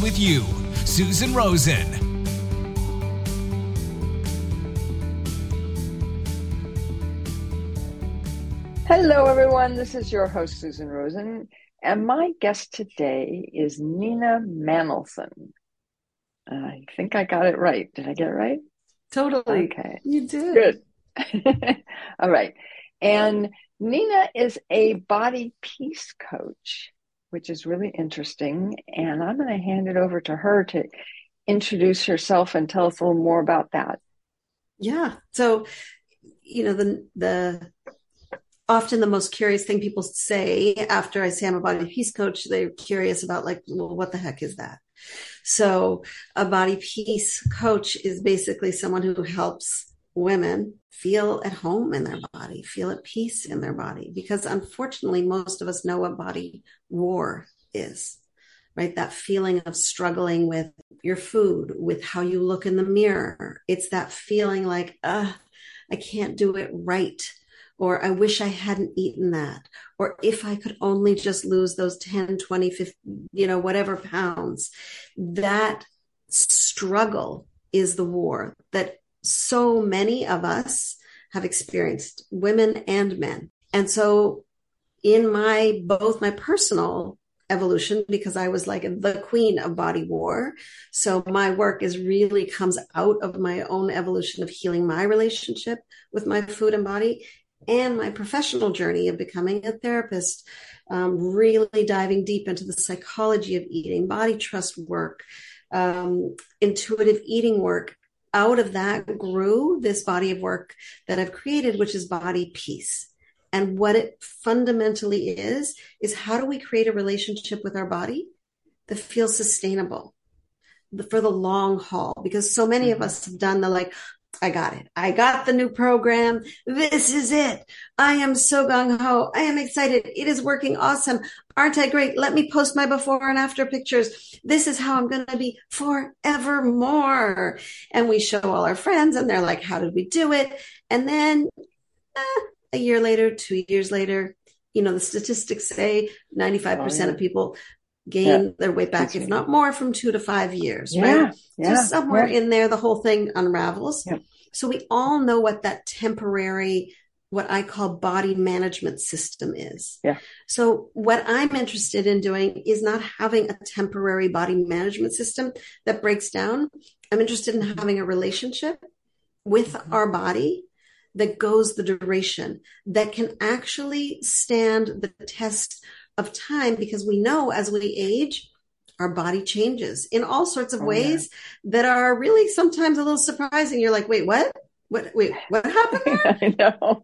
with you, Susan Rosen. Hello, everyone. This is your host, Susan Rosen, and my guest today is Nina Manolson. I think I got it right. Did I get it right? Totally. Okay. You did. Good. All right. And Nina is a body peace coach which is really interesting. And I'm going to hand it over to her to introduce herself and tell us a little more about that. Yeah. So, you know, the, the, often the most curious thing people say after I say I'm a body peace coach, they're curious about like, well, what the heck is that? So a body peace coach is basically someone who helps women feel at home in their body, feel at peace in their body. Because unfortunately, most of us know what body war is, right? That feeling of struggling with your food, with how you look in the mirror. It's that feeling like, uh, I can't do it right. Or I wish I hadn't eaten that. Or if I could only just lose those 10, 20, 50, you know, whatever pounds. That struggle is the war that so many of us have experienced, women and men. And so in my, both my personal evolution, because I was like the queen of body war. So my work is really comes out of my own evolution of healing my relationship with my food and body and my professional journey of becoming a therapist, um, really diving deep into the psychology of eating, body trust work, um, intuitive eating work, out of that grew this body of work that I've created, which is body peace. And what it fundamentally is, is how do we create a relationship with our body that feels sustainable for the long haul? Because so many of mm-hmm. us have done the like, I got it. I got the new program. This is it. I am so gung ho. I am excited. It is working awesome. Aren't I great? Let me post my before and after pictures. This is how I'm going to be forevermore. And we show all our friends and they're like, how did we do it? And then eh, a year later, two years later, you know, the statistics say 95% oh, yeah. of people gain yeah. their weight back, if not more, from two to five years, yeah. right? Yeah. So somewhere in there, the whole thing unravels. So we all know what that temporary, what I call body management system is. Yeah. So what I'm interested in doing is not having a temporary body management system that breaks down. I'm interested in having a relationship with mm-hmm. our body that goes the duration that can actually stand the test of time because we know as we age, our body changes in all sorts of oh, ways yeah. that are really sometimes a little surprising. You're like, wait, what? What, wait, what happened? There? I know.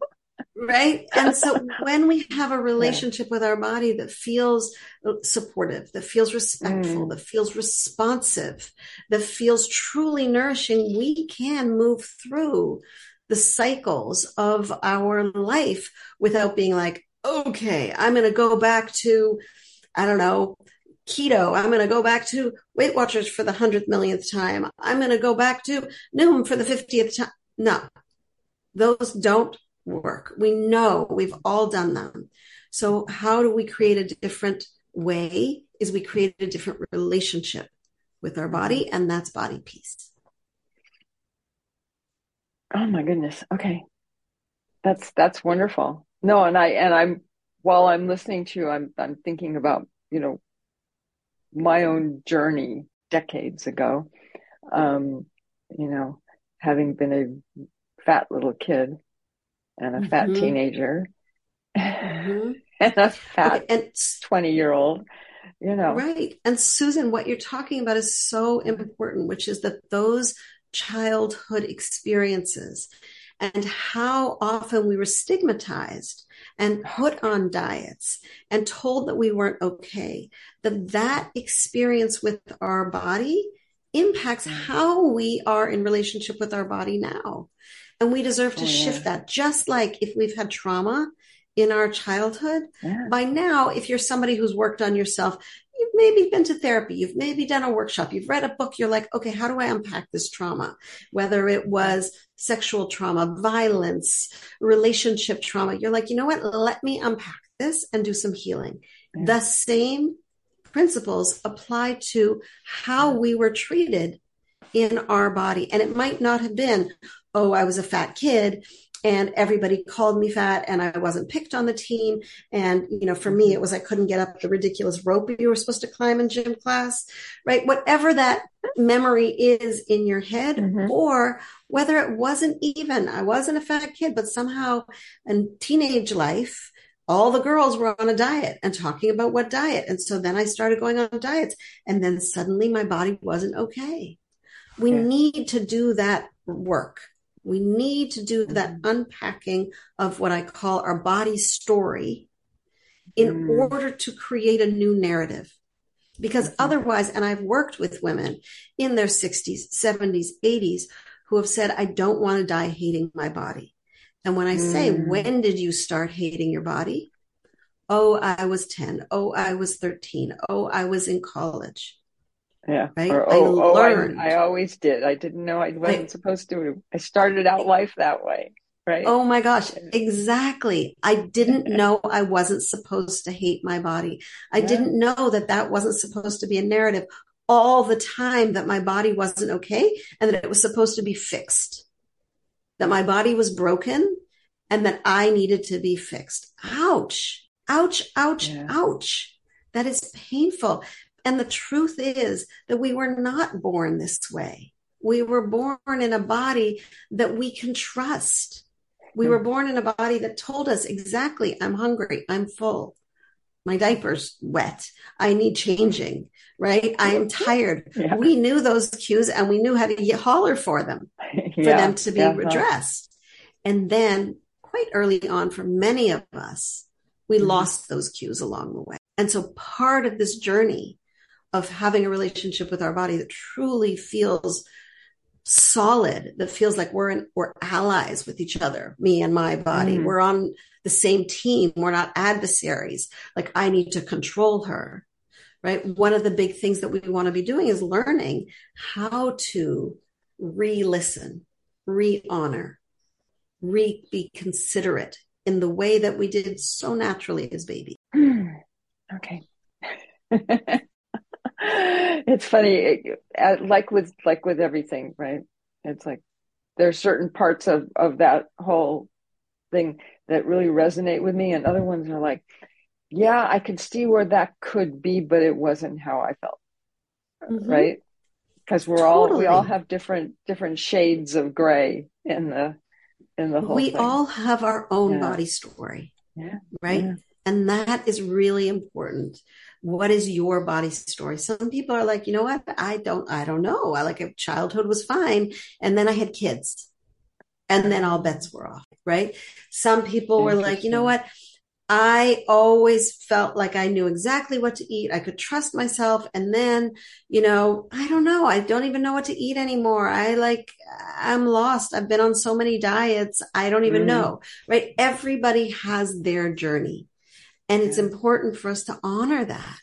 Right. And so when we have a relationship yeah. with our body that feels supportive, that feels respectful, mm. that feels responsive, that feels truly nourishing, we can move through the cycles of our life without being like, okay, I'm going to go back to, I don't know, keto. I'm going to go back to Weight Watchers for the hundredth millionth time. I'm going to go back to Noom for the 50th time. No, those don't work. We know we've all done them. So how do we create a different way is we create a different relationship with our body and that's body peace. Oh my goodness. Okay. That's, that's wonderful. No, and I and I'm while I'm listening to you, I'm I'm thinking about you know my own journey decades ago. Um, you know, having been a fat little kid and a mm-hmm. fat teenager mm-hmm. and a fat okay, and, 20 year old, you know. Right. And Susan, what you're talking about is so important, which is that those childhood experiences and how often we were stigmatized and put on diets and told that we weren't okay, that that experience with our body impacts Mm. how we are in relationship with our body now. And we deserve to Oh, yeah. shift that. Just like if we've had trauma in our childhood, Yeah. by now, if you're somebody who's worked on yourself, you've maybe been to therapy, you've maybe done a workshop, you've read a book, you're like, okay, how do I unpack this trauma? Whether it was sexual trauma, violence, relationship trauma, you're like, you know what? Let me unpack this and do some healing. Yeah. The same principles apply to how we were treated in our body. And it might not have been, oh, I was a fat kid and everybody called me fat and I wasn't picked on the team. And, you know, for me, it was I couldn't get up the ridiculous rope you were supposed to climb in gym class, right? Whatever that memory is in your head, Mhm. or whether it wasn't even, I wasn't a fat kid, but somehow in teenage life, all the girls were on a diet and talking about what diet. And so then I started going on diets and then suddenly my body wasn't okay. We Yeah. need to do that work. We need to do that Mhm. unpacking of what I call our body story in Mm. order to create a new narrative. Because Mhm. otherwise, and I've worked with women in their 60s, 70s, 80s who have said, I don't want to die hating my body. And when I say, Mm. when did you start hating your body? Oh, I was 10. Oh, I was 13. Oh, I was in college. Yeah. Right? Or, I oh, oh, I, learned. I always did. I didn't know I wasn't I- supposed to. I started out life that way. Right. Oh my gosh, exactly. I didn't know I wasn't supposed to hate my body. I Yeah. didn't know that that wasn't supposed to be a narrative all the time that my body wasn't okay and that it was supposed to be fixed. That my body was broken and that I needed to be fixed. Ouch. Ouch, ouch, Yeah. ouch. That is painful. And the truth is that we were not born this way. We were born in a body that we can trust. We were born in a body that told us exactly, I'm hungry, I'm full, my diaper's wet, I need changing, right? I am tired. Yeah. We knew those cues and we knew how to holler for them, for Yeah. them to be Yeah. addressed. And then, quite early on, for many of us, we Mhm. lost those cues along the way. And so, part of this journey of having a relationship with our body that truly feels solid, that feels like we're in, we're allies with each other, me and my body. Mm. We're on the same team. We're not adversaries. Like I need to control her, right? One of the big things that we want to be doing is learning how to re-listen, re-honor, re be considerate in the way that we did so naturally as babies. okay. it's funny, it- uh, like with like with everything, right? It's like there's certain parts of of that whole thing that really resonate with me, and other ones are like, yeah, I could see where that could be, but it wasn't how I felt, Mhm. right? Because we're all we all have different different shades of gray in the in the whole We thing. all have our own Yeah. body story, yeah, right? yeah. And that is really important. What is your body story? Some people are like, you know what? I don't, I don't know. I like a childhood was fine. And then I had kids and then all bets were off, right? Some people were like, you know what? I always felt like I knew exactly what to eat. I could trust myself. And then, you know, I don't know. I don't even know what to eat anymore. I like, I'm lost. I've been on so many diets. I don't even Mm. know, right? Everybody has their journey. And it's important for us to honor that.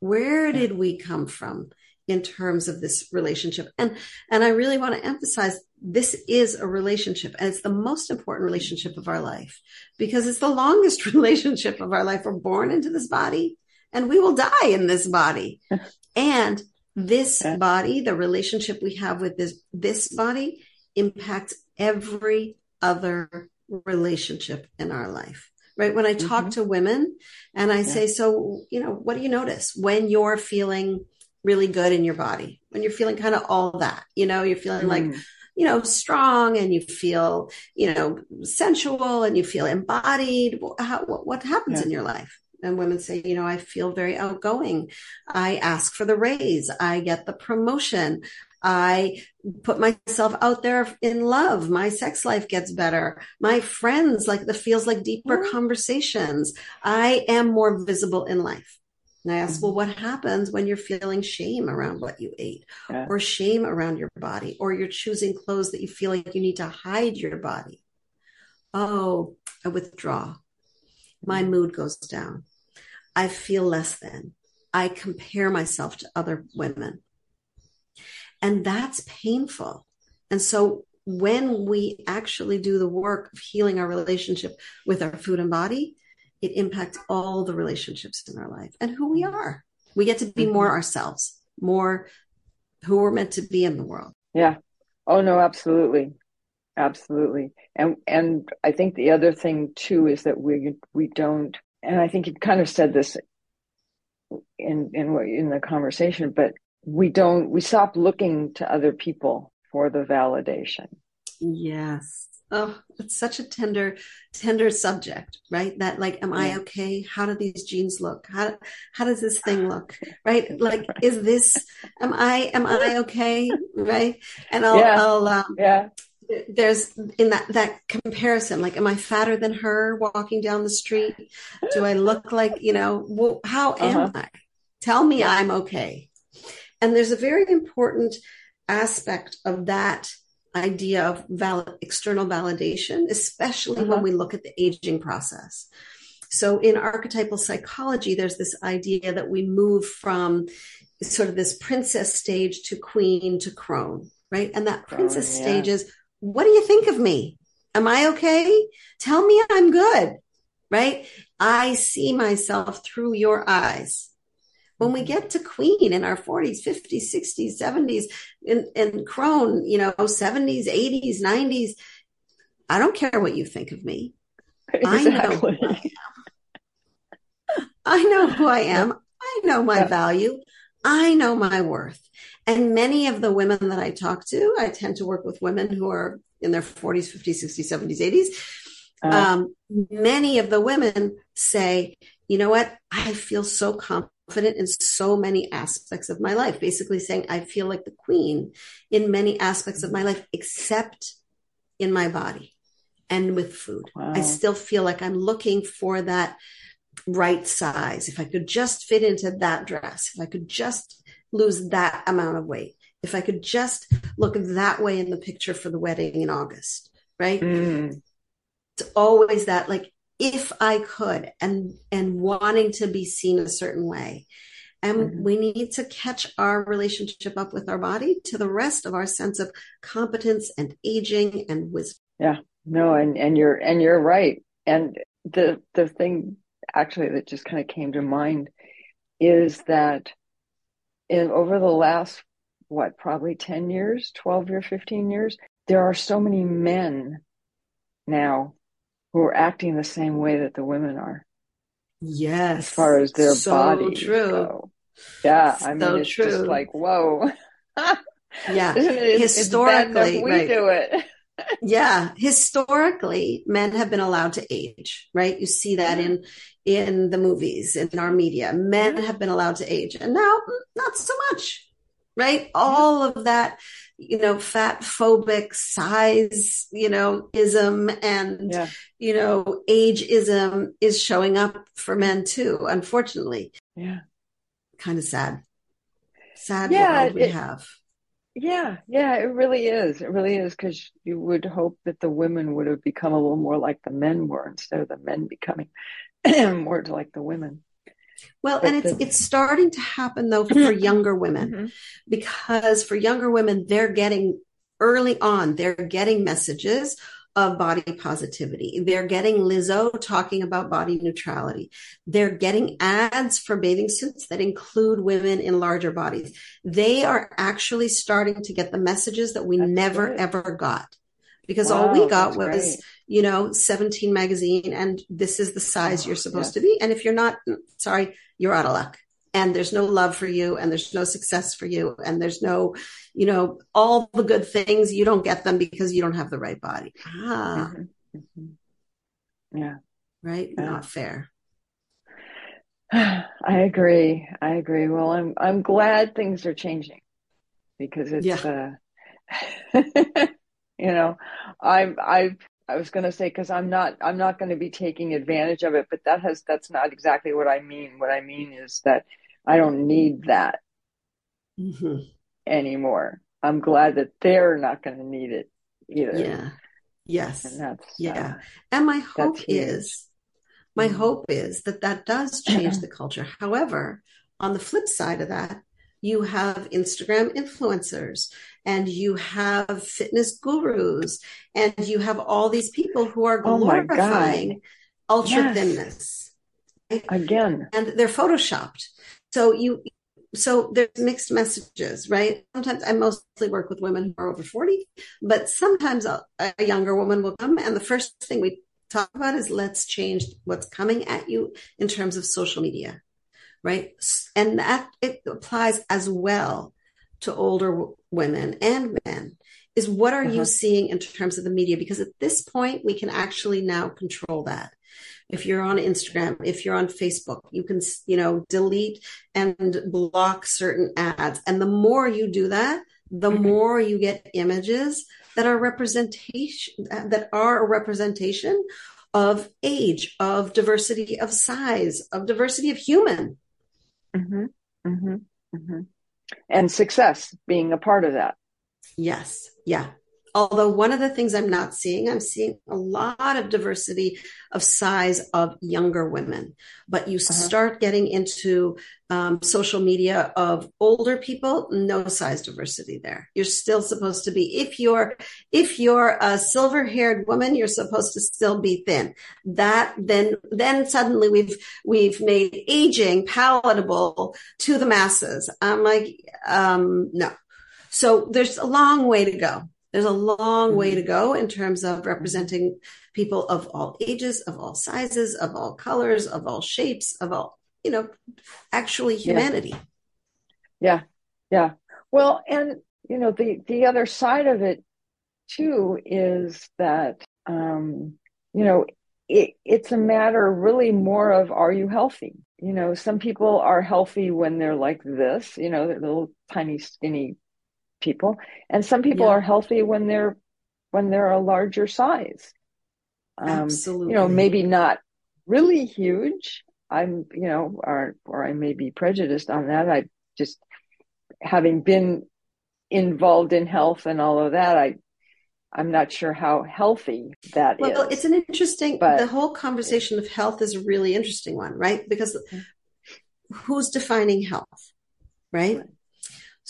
Where did we come from in terms of this relationship? And and I really want to emphasize this is a relationship and it's the most important relationship of our life because it's the longest relationship of our life. We're born into this body and we will die in this body. And this body, the relationship we have with this this body impacts every other relationship in our life. Right? When I talk Mhm. to women and I say, so, you know, what do you notice when you're feeling really good in your body? When you're feeling kind of all that, you know, you're feeling like, Mm. you know, strong and you feel, you know, sensual and you feel embodied. How, what, what happens Yeah. in your life? And women say, you know, I feel very outgoing. I ask for the raise. I get the promotion. I put myself out there in love. My sex life gets better. My friends like the feels like deeper mm-hmm. conversations. I am more visible in life. And I ask, well, what happens when you're feeling shame around what you ate yeah. or shame around your body or you're choosing clothes that you feel like you need to hide your body? Oh, I withdraw. My mm-hmm. mood goes down. I feel less than. I compare myself to other women. And that's painful. And so when we actually do the work of healing our relationship with our food and body, it impacts all the relationships in our life and who we are. We get to be mm-hmm. more ourselves, more who we're meant to be in the world. Yeah. Oh no, absolutely. Absolutely. And and I think the other thing too is that we we don't and I think you kind of said this in in in the conversation, but we don't we stop looking to other people for the validation. Yes. Oh, it's such a tender, tender subject, right? That like, am I okay? How do these jeans look? How how does this thing look? Right? Like, is this? Am I am I okay? Right? And I'll yeah. I'll um, yeah. There's in that that comparison, like, am I fatter than her walking down the street? Do I look like you know? Well, how am uh-huh. I? Tell me I'm okay. And there's a very important aspect of that idea of val- external validation, especially uh-huh. when we look at the aging process. So in archetypal psychology, there's this idea that we move from sort of this princess stage to queen to crone, right? And that princess oh, yeah. stage is, what do you think of me? Am I okay? Tell me I'm good, right? I see myself through your eyes. When we get to Queen in our 40s, 50s, 60s, 70s, in, in Crone, you know, 70s, 80s, 90s, I don't care what you think of me. Exactly. I know who I am. I know who I am. I know my value. I know my worth. And many of the women that I talk to, I tend to work with women who are in their 40s, 50s, 60s, 70s, 80s. Uh, um, many of the women say, you know what? I feel so confident confident in so many aspects of my life, basically saying I feel like the queen in many aspects of my life, except in my body and with food. Wow. I still feel like I'm looking for that right size. If I could just fit into that dress, if I could just lose that amount of weight, if I could just look that way in the picture for the wedding in August, right? Mm. It's always that like if I could and and wanting to be seen a certain way. And mm-hmm. we need to catch our relationship up with our body to the rest of our sense of competence and aging and wisdom. Yeah. No, and and you're and you're right. And the the thing actually that just kind of came to mind is that in over the last what probably 10 years 12 or 15 years there are so many men now who are acting the same way that the women are. Yes. As far as their so bodies true. go. Yeah. I mean, it's true. just like, whoa. yeah. it, Historically, we right. do it. yeah. Historically, men have been allowed to age, right? You see that mm-hmm. in, in the movies, in our media. Men mm-hmm. have been allowed to age and now mm, not so much, right? All of that you know, fat phobic size, you know, ism and, yeah. you know, ageism is showing up for men too, unfortunately. Yeah. Kind of sad. Sad yeah, world we it, have. Yeah, yeah, it really is. It really is because you would hope that the women would have become a little more like the men were instead of the men becoming more like the women. Well, and it's it's starting to happen though for younger women mm-hmm. because for younger women they're getting early on they're getting messages of body positivity. They're getting Lizzo talking about body neutrality. They're getting ads for bathing suits that include women in larger bodies. They are actually starting to get the messages that we that's never good. ever got because wow, all we got was great you know, 17 magazine and this is the size you're supposed to be. And if you're not, sorry, you're out of luck. And there's no love for you and there's no success for you. And there's no, you know, all the good things, you don't get them because you don't have the right body. Ah. Mm-hmm. Mm-hmm. Yeah. Right? Yeah. Not fair. I agree. I agree. Well, I'm I'm glad things are changing. because it's yeah. uh, you know i'm i've i was going to say because i'm not i'm not going to be taking advantage of it but that has that's not exactly what i mean. What i mean is that i don't need that mm-hmm. anymore. I'm glad that they're not going to need it either. Yeah. Yes. And that's yeah. Uh, and my hope is my mm-hmm. hope is that that does change the culture. However on the flip side of that you have Instagram influencers and you have fitness gurus and you have all these people who are oh glorifying oh ultra yes. thinness. Right? Again. And they're photoshopped. So you so there's mixed messages, right? Sometimes I mostly work with women who are over 40, but sometimes a, a younger woman will come and the first thing we talk about is let's change what's coming at you in terms of social media right? And that it applies as well to older women and men is what are uh-huh. you seeing in terms of the media? Because at this point, we can actually now control that. If you're on Instagram, if you're on Facebook, you can, you know, delete and block certain ads. And the more you do that, the mm-hmm. more you get images that are representation, that are a representation of age, of diversity of size, of diversity of human. Mm-hmm, mm-hmm, mm-hmm. And success being a part of that. Yes. Yeah. Although one of the things I'm not seeing, I'm seeing a lot of diversity of size of younger women. But you uh-huh. start getting into um, social media of older people, no size diversity there. You're still supposed to be if you're if you're a silver haired woman, you're supposed to still be thin. That then then suddenly we've we've made aging palatable to the masses. I'm like, um, no. So there's a long way to go. There's a long way to mm-hmm. go in terms of representing people of all ages, of all sizes, of all colors, of all shapes, of all, you know, actually humanity. Yeah. Yeah. Well, and you know, the the other side of it too is that um, you know, it, it's a matter really more of are you healthy? You know, some people are healthy when they're like this, you know, they're little tiny skinny people. And some people yeah. are healthy when they're when they're a larger size. Um, Absolutely. you know maybe not really huge. I'm you know or or i may be prejudiced on that. I just having been involved in health and all of that i i'm not sure how healthy that well, is. it's an interesting but, the whole conversation of health is a really interesting one right? Because who's defining health right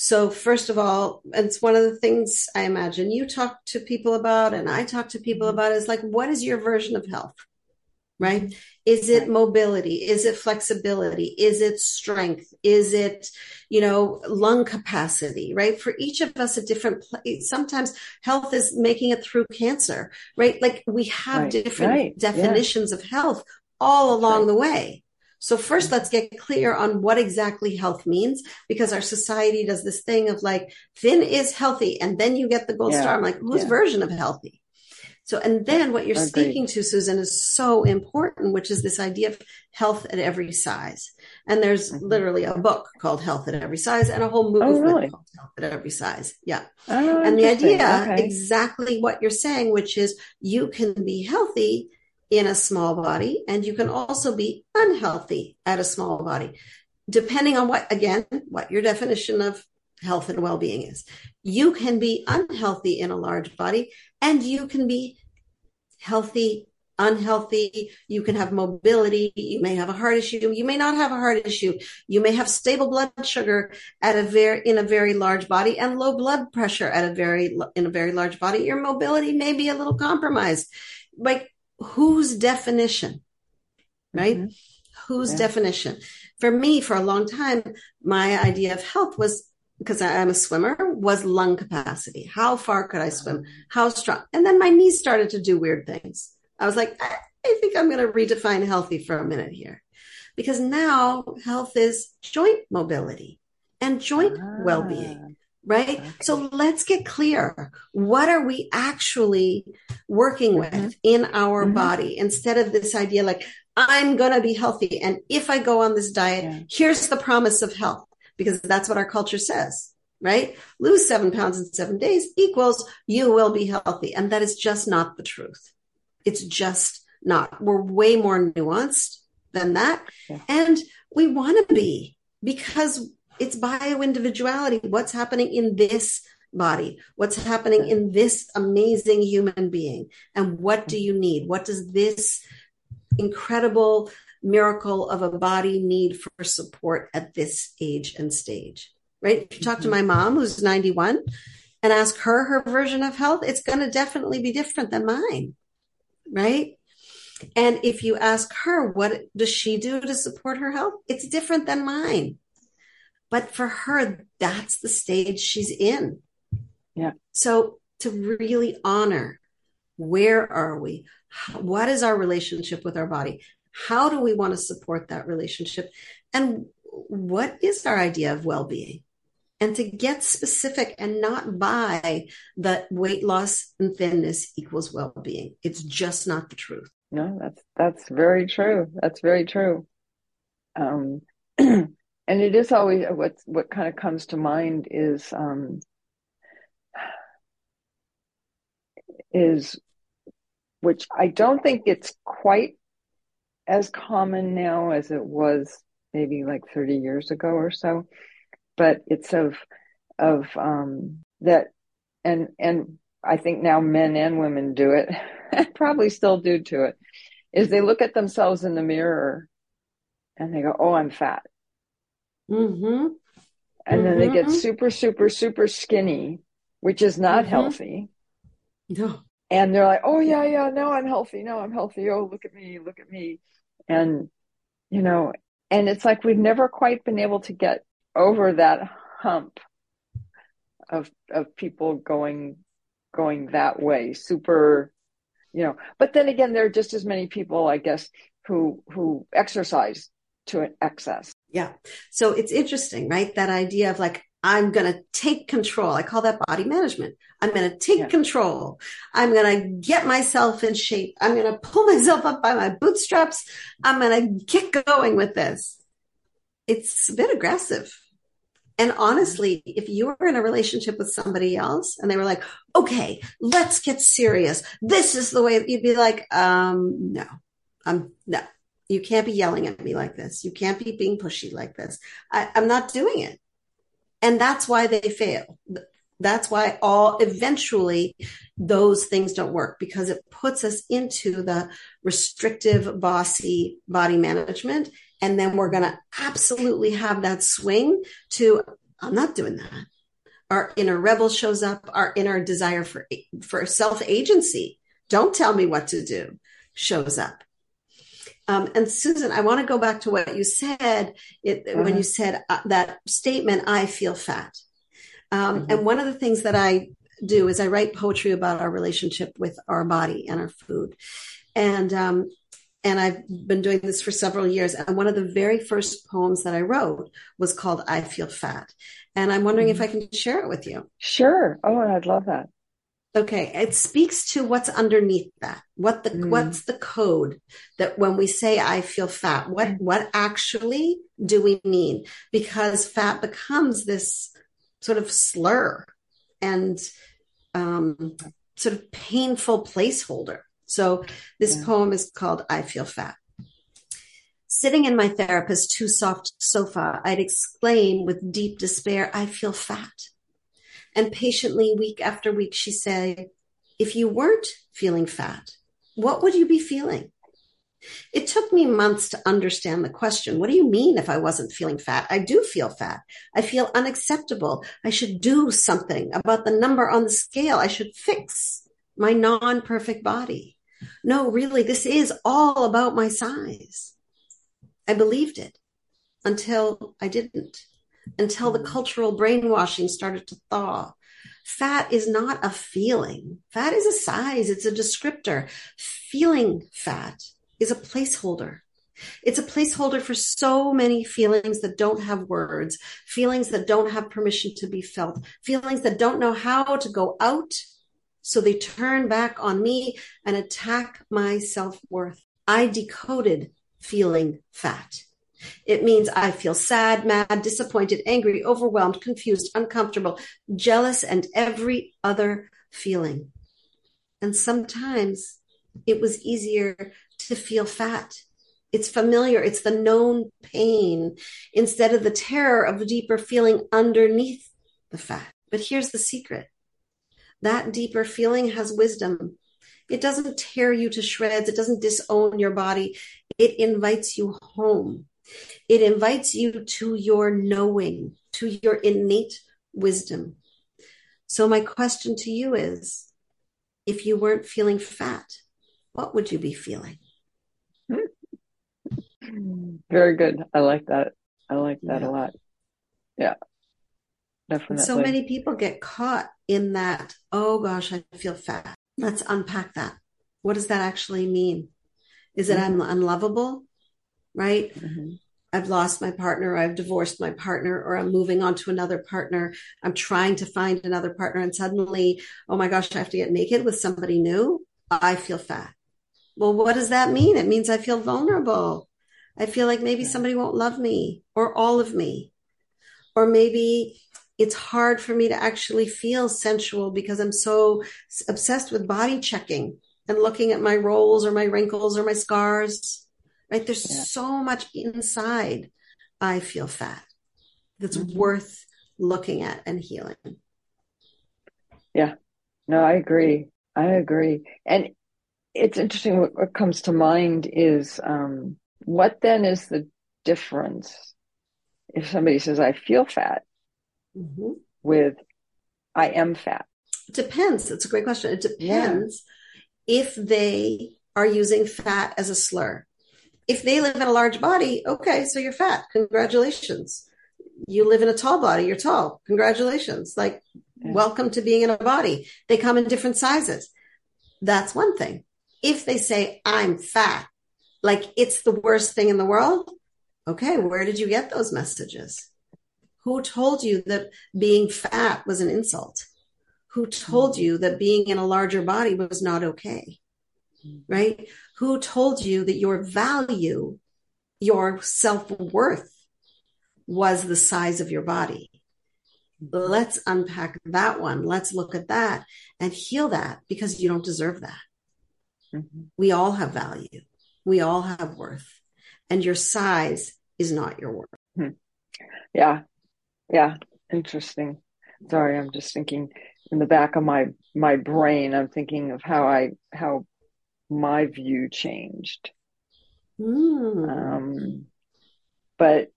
so, first of all, it's one of the things I imagine you talk to people about, and I talk to people mm-hmm. about is like, what is your version of health? Right? Is it mobility? Is it flexibility? Is it strength? Is it, you know, lung capacity? Right? For each of us, a different place. Sometimes health is making it through cancer, right? Like we have right. different right. definitions yeah. of health all along right. the way. So first, let's get clear on what exactly health means because our society does this thing of like thin is healthy. And then you get the gold yeah. star. I'm like, whose yeah. version of healthy? So, and then what you're speaking to, Susan, is so important, which is this idea of health at every size. And there's mm-hmm. literally a book called Health at Every Size and a whole movement oh, really? called Health at Every Size. Yeah. Oh, and the idea, okay. exactly what you're saying, which is you can be healthy in a small body, and you can also be unhealthy at a small body, depending on what, again, what your definition of health and well being is. You can be unhealthy in a large body, and you can be healthy unhealthy. You can have mobility. You may have a heart issue. You may not have a heart issue. You may have stable blood sugar at a very, in a very large body and low blood pressure at a very, in a very large body. Your mobility may be a little compromised. Like whose definition, right? Mm-hmm. Whose yeah. definition? For me, for a long time, my idea of health was because I'm a swimmer was lung capacity. How far could I swim? How strong? And then my knees started to do weird things. I was like, I, I think I'm going to redefine healthy for a minute here because now health is joint mobility and joint ah. well-being right? Okay. So let's get clear. What are we actually working mm-hmm. with in our mm-hmm. body instead of this idea like, I'm going to be healthy. And if I go on this diet, yeah. here's the promise of health because that's what our culture says. right? Lose seven pounds in seven days equals you will be healthy. And that is just not the truth. It's just not. We're way more nuanced than that. Yeah. And we want to be because it's bio individuality. What's happening in this body? What's happening in this amazing human being? And what do you need? What does this incredible miracle of a body need for support at this age and stage? Right? If you talk to mm-hmm. my mom, who's 91, and ask her her version of health, it's going to definitely be different than mine. Right? And if you ask her, what does she do to support her health? It's different than mine. But for her, that's the stage she's in. Yeah. So to really honor where are we? What is our relationship with our body? How do we want to support that relationship? And what is our idea of well being? And to get specific and not buy that weight loss and thinness equals well being. It's just not the truth. No, that's that's very true. That's very true. Um, and it is always what what kind of comes to mind is um, is which I don't think it's quite as common now as it was maybe like 30 years ago or so but it's of of um, that and and I think now men and women do it probably still do to it is they look at themselves in the mirror and they go oh I'm fat mm-hmm. and then they get mm-hmm. super super super skinny which is not mm-hmm. healthy no and they're like, "Oh yeah, yeah, no, I'm healthy. No, I'm healthy. Oh, look at me, look at me." And you know, and it's like we've never quite been able to get over that hump of of people going going that way, super, you know. But then again, there are just as many people, I guess, who who exercise to an excess. Yeah. So it's interesting, right? That idea of like I'm going to take control. I call that body management. I'm going to take yeah. control. I'm going to get myself in shape. I'm going to pull myself up by my bootstraps. I'm going to get going with this. It's a bit aggressive. And honestly, if you were in a relationship with somebody else and they were like, okay, let's get serious. This is the way you'd be like, um, no, I'm no, you can't be yelling at me like this. You can't be being pushy like this. I, I'm not doing it. And that's why they fail. That's why all eventually those things don't work because it puts us into the restrictive, bossy body management. And then we're going to absolutely have that swing to, I'm not doing that. Our inner rebel shows up, our inner desire for, for self agency. Don't tell me what to do shows up. Um, and Susan, I want to go back to what you said it, when you uh-huh. said uh, that statement, I feel fat. Um, mm-hmm. And one of the things that I do is I write poetry about our relationship with our body and our food. And, um, and I've been doing this for several years. And one of the very first poems that I wrote was called I Feel Fat. And I'm wondering mm-hmm. if I can share it with you. Sure. Oh, I'd love that. Okay, it speaks to what's underneath that. What the mm. what's the code that when we say I feel fat, what mm. what actually do we mean? Because fat becomes this sort of slur and um, sort of painful placeholder. So this yeah. poem is called I Feel Fat. Sitting in my therapist's too soft sofa, I'd exclaim with deep despair, I feel fat. And patiently, week after week, she said, if you weren't feeling fat, what would you be feeling? It took me months to understand the question. What do you mean if I wasn't feeling fat? I do feel fat. I feel unacceptable. I should do something about the number on the scale. I should fix my non perfect body. No, really, this is all about my size. I believed it until I didn't until the mm-hmm. cultural brainwashing started to thaw. Fat is not a feeling. Fat is a size. It's a descriptor. Feeling fat is a placeholder. It's a placeholder for so many feelings that don't have words, feelings that don't have permission to be felt, feelings that don't know how to go out. So they turn back on me and attack my self worth. I decoded feeling fat It means I feel sad, mad, disappointed, angry, overwhelmed, confused, uncomfortable, jealous, and every other feeling. And sometimes it was easier to feel fat. It's familiar. It's the known pain instead of the terror of the deeper feeling underneath the fat. But here's the secret that deeper feeling has wisdom. It doesn't tear you to shreds. It doesn't disown your body. It invites you home. It invites you to your knowing, to your innate wisdom. So, my question to you is if you weren't feeling fat, what would you be feeling? Very good. I like that. I like that yeah. a lot. Yeah. Definitely. So many people get caught in that, oh gosh, I feel fat. Let's unpack that. What does that actually mean? Is it mm-hmm. I'm unlovable? Right? Mm-hmm. I've lost my partner, I've divorced my partner, or I'm moving on to another partner. I'm trying to find another partner, and suddenly, oh my gosh, I have to get naked with somebody new. I feel fat. Well, what does that mean? It means I feel vulnerable. I feel like maybe somebody won't love me or all of me. Or maybe it's hard for me to actually feel sensual because I'm so obsessed with body checking and looking at my rolls or my wrinkles or my scars right? There's yeah. so much inside I feel fat that's mm-hmm. worth looking at and healing. Yeah, no, I agree. I agree. And it's interesting what, what comes to mind is um, what then is the difference if somebody says, I feel fat mm-hmm. with I am fat? It depends. It's a great question. It depends yeah. if they are using fat as a slur if they live in a large body, okay, so you're fat. Congratulations. You live in a tall body, you're tall. Congratulations. Like, yeah. welcome to being in a body. They come in different sizes. That's one thing. If they say, I'm fat, like it's the worst thing in the world, okay, where did you get those messages? Who told you that being fat was an insult? Who told mm-hmm. you that being in a larger body was not okay? Right? Who told you that your value, your self worth was the size of your body? Let's unpack that one. Let's look at that and heal that because you don't deserve that. Mm-hmm. We all have value. We all have worth. And your size is not your worth. Hmm. Yeah. Yeah. Interesting. Sorry, I'm just thinking in the back of my my brain, I'm thinking of how I how my view changed. Mm. Um, but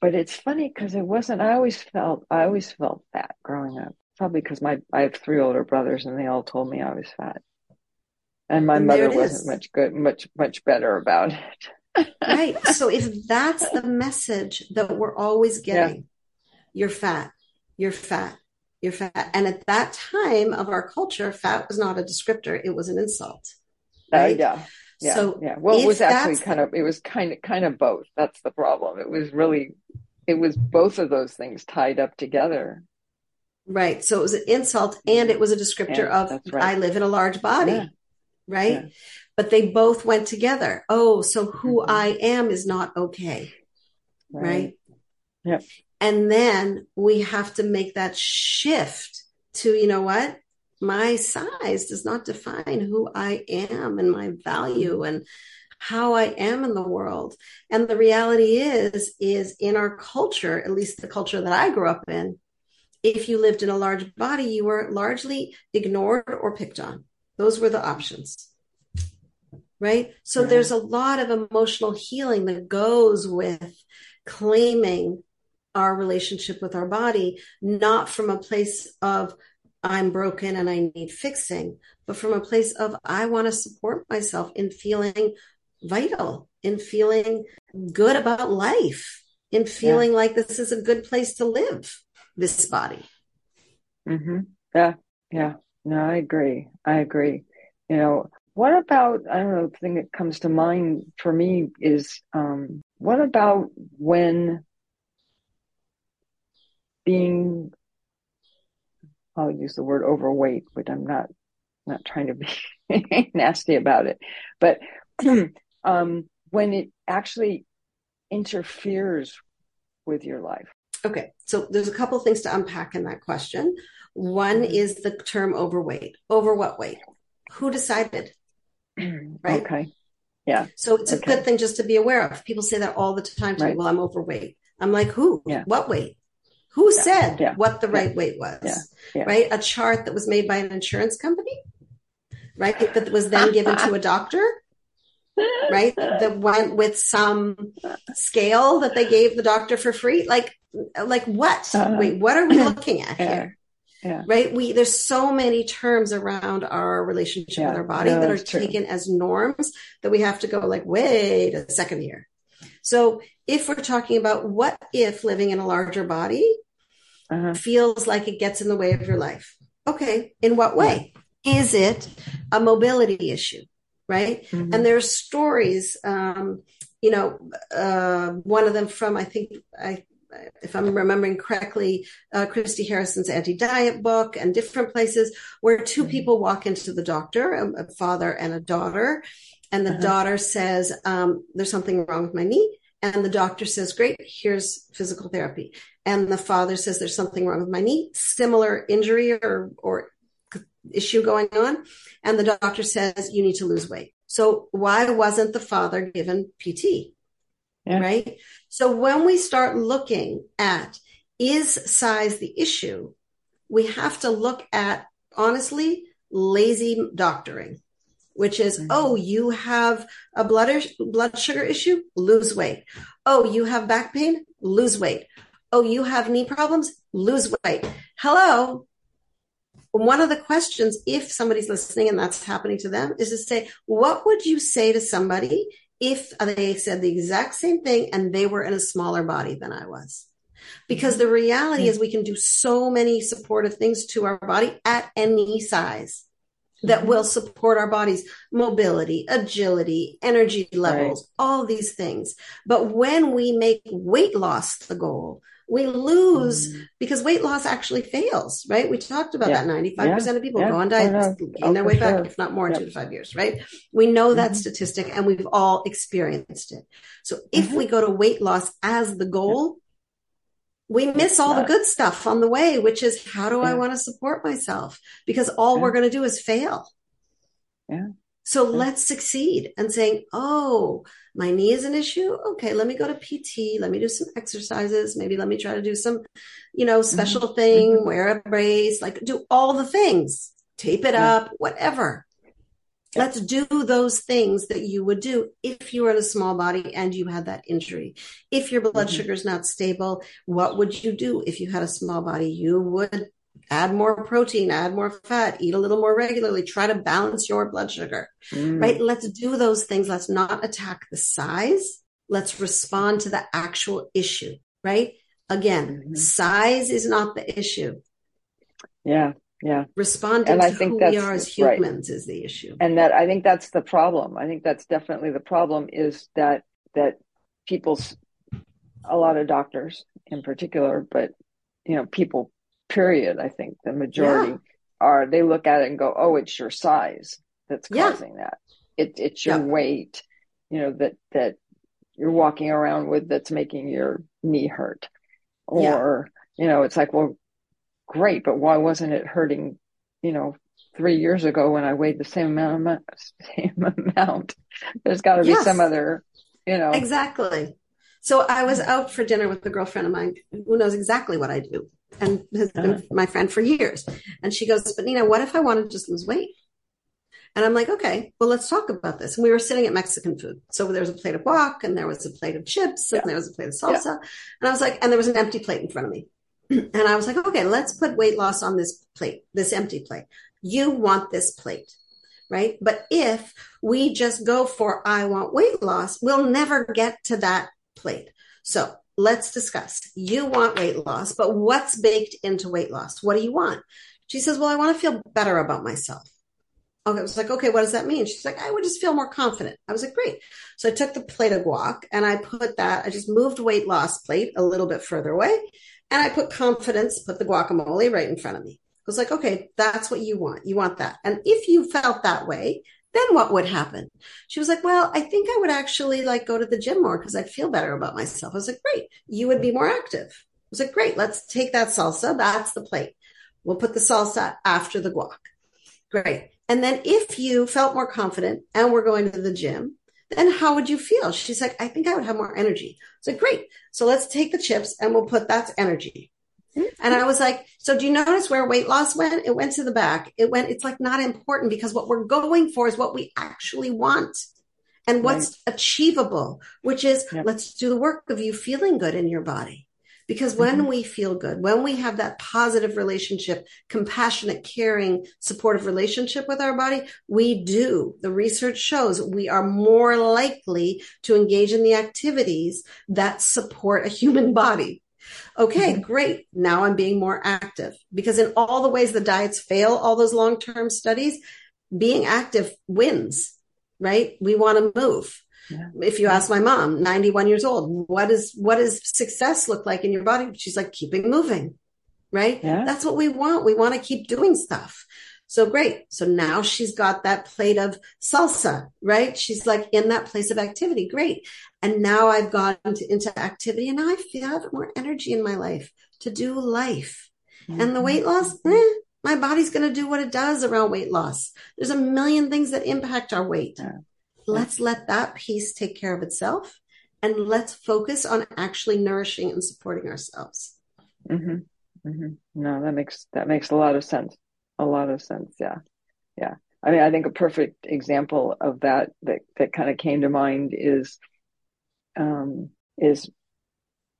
but it's funny because it wasn't. I always felt I always felt fat growing up. Probably because my I have three older brothers and they all told me I was fat, and my and mother wasn't is. much good, much much better about it. right. So if that's the message that we're always getting, yeah. you're fat, you're fat, you're fat, and at that time of our culture, fat was not a descriptor; it was an insult. Right? Uh, yeah. Yeah, so yeah. Well, it was actually kind of it was kind of kind of both. That's the problem. It was really it was both of those things tied up together. Right. So it was an insult and it was a descriptor yeah, of right. I live in a large body. Yeah. Right. Yeah. But they both went together. Oh, so who mm-hmm. I am is not okay. Right. right? Yep. And then we have to make that shift to, you know what? My size does not define who I am and my value and how I am in the world. And the reality is, is in our culture, at least the culture that I grew up in, if you lived in a large body, you were largely ignored or picked on. Those were the options. Right. So yeah. there's a lot of emotional healing that goes with claiming our relationship with our body, not from a place of I'm broken and I need fixing, but from a place of I want to support myself in feeling vital, in feeling good about life, in feeling yeah. like this is a good place to live this body. Mm-hmm. Yeah. Yeah. No, I agree. I agree. You know, what about, I don't know, the thing that comes to mind for me is um, what about when being I'll use the word overweight, but I'm not not trying to be nasty about it. But um, when it actually interferes with your life? Okay, so there's a couple of things to unpack in that question. One mm-hmm. is the term overweight. Over what weight? Who decided? right. Okay. Yeah. So it's okay. a good thing just to be aware of. People say that all the time to right. me. Well, I'm overweight. I'm like, who? Yeah. What weight? Who yeah. said yeah. what the right weight was? Right? A chart that was made by an insurance company, right? That was then given to a doctor, right? That went with some scale that they gave the doctor for free. Like, like what? Uh, Wait, what are we looking at here? Yeah. Right. We there's so many terms around our relationship yeah. with our body no, that are taken as norms that we have to go like, wait a second here. So if we're talking about what if living in a larger body uh-huh. feels like it gets in the way of your life. Okay. In what way? Is it a mobility issue? Right. Mm-hmm. And there's stories, um, you know, uh, one of them from, I think, I, if I'm remembering correctly, uh, Christy Harrison's anti-diet book and different places where 2 mm-hmm. people walk into the doctor, a, a, father and a daughter, and the uh-huh. daughter says, um, "There's something wrong with my knee," and the doctor says, "Great, here's physical therapy." And the father says, "There's something wrong with my knee, similar injury or or issue going on," and the doctor says, "You need to lose weight." So why wasn't the father given PT? Yeah. Right. So when we start looking at is size the issue, we have to look at honestly lazy doctoring, which is, mm-hmm. oh, you have a blood, blood sugar issue, lose weight. Oh, you have back pain, lose weight. Oh, you have knee problems, lose weight. Hello. One of the questions, if somebody's listening and that's happening to them, is to say, what would you say to somebody if they said the exact same thing and they were in a smaller body than I was. Because the reality mm-hmm. is we can do so many supportive things to our body at any size that will support our body's mobility, agility, energy levels, right. all these things. But when we make weight loss the goal, we lose mm. because weight loss actually fails, right? We talked about yeah. that 95% yeah. of people yeah. go on diet, gain oh, their way sure. back, if not more in two to five years, right? We know that mm-hmm. statistic and we've all experienced it. So if mm-hmm. we go to weight loss as the goal, we miss all the good stuff on the way, which is how do I want to support myself? Because all we're going to do is fail. Yeah. So let's succeed and saying, oh, my knee is an issue. Okay, let me go to PT. Let me do some exercises. Maybe let me try to do some, you know, special mm-hmm. thing, mm-hmm. wear a brace, like do all the things, tape it yeah. up, whatever. Let's do those things that you would do if you were in a small body and you had that injury. If your blood mm-hmm. sugar is not stable, what would you do if you had a small body? You would add more protein, add more fat, eat a little more regularly, try to balance your blood sugar, mm. right? Let's do those things. Let's not attack the size. Let's respond to the actual issue, right? Again, mm-hmm. size is not the issue. Yeah. Yeah. Responding and I to think who we are as humans right. is the issue. And that I think that's the problem. I think that's definitely the problem is that that people's a lot of doctors in particular, but you know, people period. I think the majority yeah. are they look at it and go, "Oh, it's your size that's causing yeah. that. It, it's your yeah. weight, you know that that you're walking around with that's making your knee hurt." Or you know, it's like, well, great, but why wasn't it hurting? You know, three years ago when I weighed the same amount, same amount. There's got to be yes. some other, you know. Exactly. So I was out for dinner with a girlfriend of mine who knows exactly what I do and has been uh-huh. my friend for years. And she goes, But Nina, what if I want to just lose weight? And I'm like, okay, well, let's talk about this. And we were sitting at Mexican food. So there was a plate of guac and there was a plate of chips and yeah. there was a plate of salsa. Yeah. And I was like, and there was an empty plate in front of me. And I was like, okay, let's put weight loss on this plate, this empty plate. You want this plate, right? But if we just go for I want weight loss, we'll never get to that plate. So let's discuss. You want weight loss, but what's baked into weight loss? What do you want? She says, Well, I want to feel better about myself. Okay, I was like, okay, what does that mean? She's like, I would just feel more confident. I was like, great. So I took the plate of guac and I put that, I just moved weight loss plate a little bit further away. And I put confidence, put the guacamole right in front of me. I was like, okay, that's what you want. You want that. And if you felt that way, then what would happen? She was like, well, I think I would actually like go to the gym more because I'd feel better about myself. I was like, great. You would be more active. I was like, great. Let's take that salsa. That's the plate. We'll put the salsa after the guac. Great. And then if you felt more confident and we're going to the gym, then how would you feel? She's like, I think I would have more energy. I was like, great. So let's take the chips and we'll put that's energy. And I was like, so do you notice where weight loss went? It went to the back. It went, it's like not important because what we're going for is what we actually want and what's right. achievable, which is yep. let's do the work of you feeling good in your body. Because when mm-hmm. we feel good, when we have that positive relationship, compassionate, caring, supportive relationship with our body, we do. The research shows we are more likely to engage in the activities that support a human body. Okay, mm-hmm. great. Now I'm being more active because in all the ways the diets fail, all those long term studies, being active wins, right? We want to move. Yeah. If you ask my mom, 91 years old, what is what does success look like in your body? She's like keeping moving. Right? Yeah. That's what we want. We want to keep doing stuff. So great. So now she's got that plate of salsa, right? She's like in that place of activity. Great. And now I've gotten to, into activity and now I feel I have more energy in my life to do life. Mm-hmm. And the weight loss, eh, my body's going to do what it does around weight loss. There's a million things that impact our weight. Yeah. Let's let that piece take care of itself and let's focus on actually nourishing and supporting ourselves. Mm-hmm. Mm-hmm. No, that makes that makes a lot of sense. A lot of sense. Yeah, yeah. I mean, I think a perfect example of that that that kind of came to mind is um, is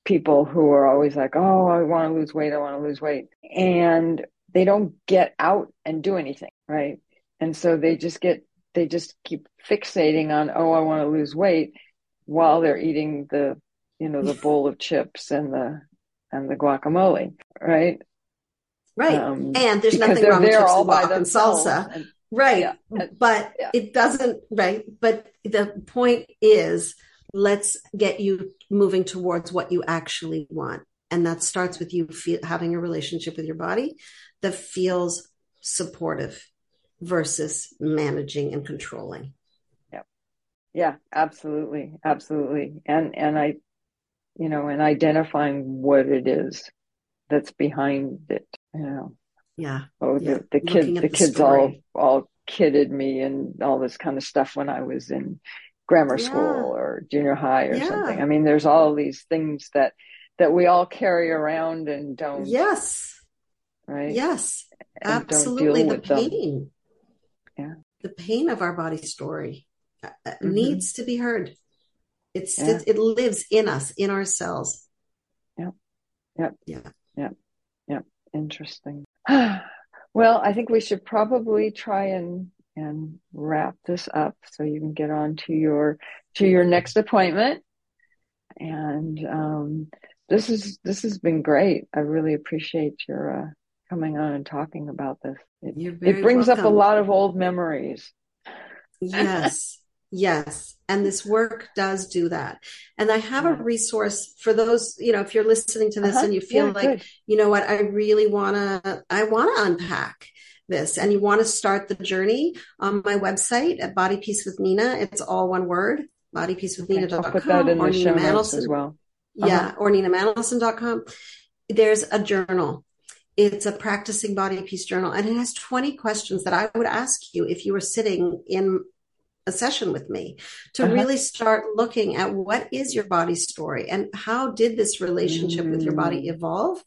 people who are always like, "Oh, I want to lose weight. I want to lose weight," and they don't get out and do anything, right? And so they just get they just keep fixating on, oh, I want to lose weight while they're eating the, you know, the bowl of chips and the, and the guacamole, right? Right. Um, and there's nothing wrong with chips and guac and salsa. And, right. Yeah, but yeah. it doesn't, right. But the point is, let's get you moving towards what you actually want. And that starts with you feel, having a relationship with your body that feels supportive versus managing and controlling. Yeah. Yeah, absolutely. Absolutely. And and I you know, and identifying what it is that's behind it, you know. Yeah. Oh, yeah. the, the kids the, the kids story. all all kidded me and all this kind of stuff when I was in grammar yeah. school or junior high or yeah. something. I mean, there's all these things that that we all carry around and don't. Yes. Right. Yes. Absolutely. The pain. Them yeah. the pain of our body story uh, uh, mm-hmm. needs to be heard. It's yeah. it, it, lives in us, in our cells. Yep. Yep. Yeah. Yep. Yep. Interesting. well, I think we should probably try and and wrap this up so you can get on to your to your next appointment. And um, this is this has been great. I really appreciate your uh, coming on and talking about this. It, it brings welcome. up a lot of old memories. Yes. Yes. And this work does do that. And I have a resource for those, you know, if you're listening to this uh-huh. and you feel yeah, like, good. you know what, I really want to, I want to unpack this and you want to start the journey on my website at Body Peace with Nina. It's all one word, bodypeacewithnina.com. I'll put that in the show notes as well. Uh-huh. Yeah. Or ninamanolson.com. There's a journal it's a practicing body peace journal and it has 20 questions that I would ask you if you were sitting in a session with me to uh-huh. really start looking at what is your body story and how did this relationship mm. with your body mm. evolve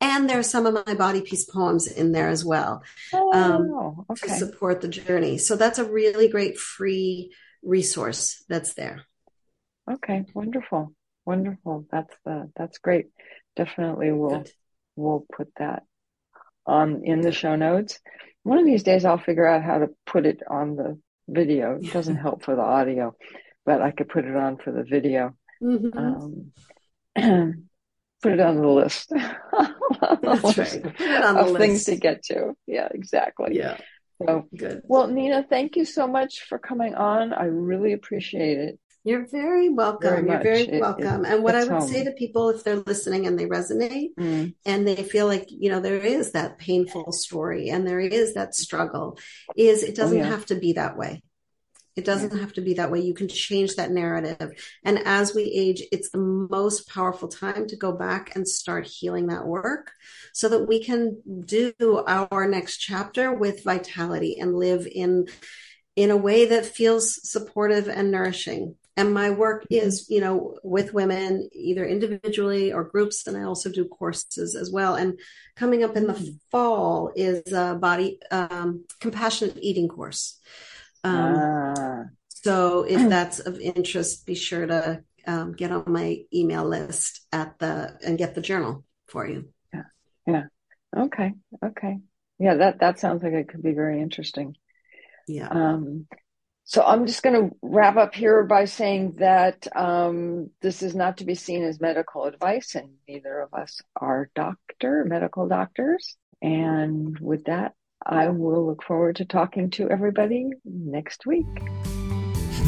and there are some of my body peace poems in there as well oh, um, okay. to support the journey so that's a really great free resource that's there okay wonderful wonderful that's the that's great definitely we'll Good. we'll put that on in the show notes. One of these days I'll figure out how to put it on the video. It doesn't help for the audio, but I could put it on for the video. Mm-hmm. Um, put it on the list. That's right. On the of list. things to get to. Yeah, exactly. Yeah. So good. Well, Nina, thank you so much for coming on. I really appreciate it. You're very welcome. Very You're very welcome. It, and what I would home. say to people if they're listening and they resonate mm. and they feel like, you know, there is that painful story and there is that struggle, is it doesn't oh, yeah. have to be that way. It doesn't have to be that way. You can change that narrative. And as we age, it's the most powerful time to go back and start healing that work so that we can do our next chapter with vitality and live in in a way that feels supportive and nourishing and my work is you know with women either individually or groups and i also do courses as well. And coming up in the fall is a body um, compassionate eating course. Um, ah. so if that's of interest be sure to um, get on my email list at the and get the journal for you. Yeah. Yeah. Okay. Okay. Yeah that that sounds like it could be very interesting. Yeah. Um so I'm just going to wrap up here by saying that um, this is not to be seen as medical advice, and neither of us are doctor, medical doctors. And with that, I will look forward to talking to everybody next week.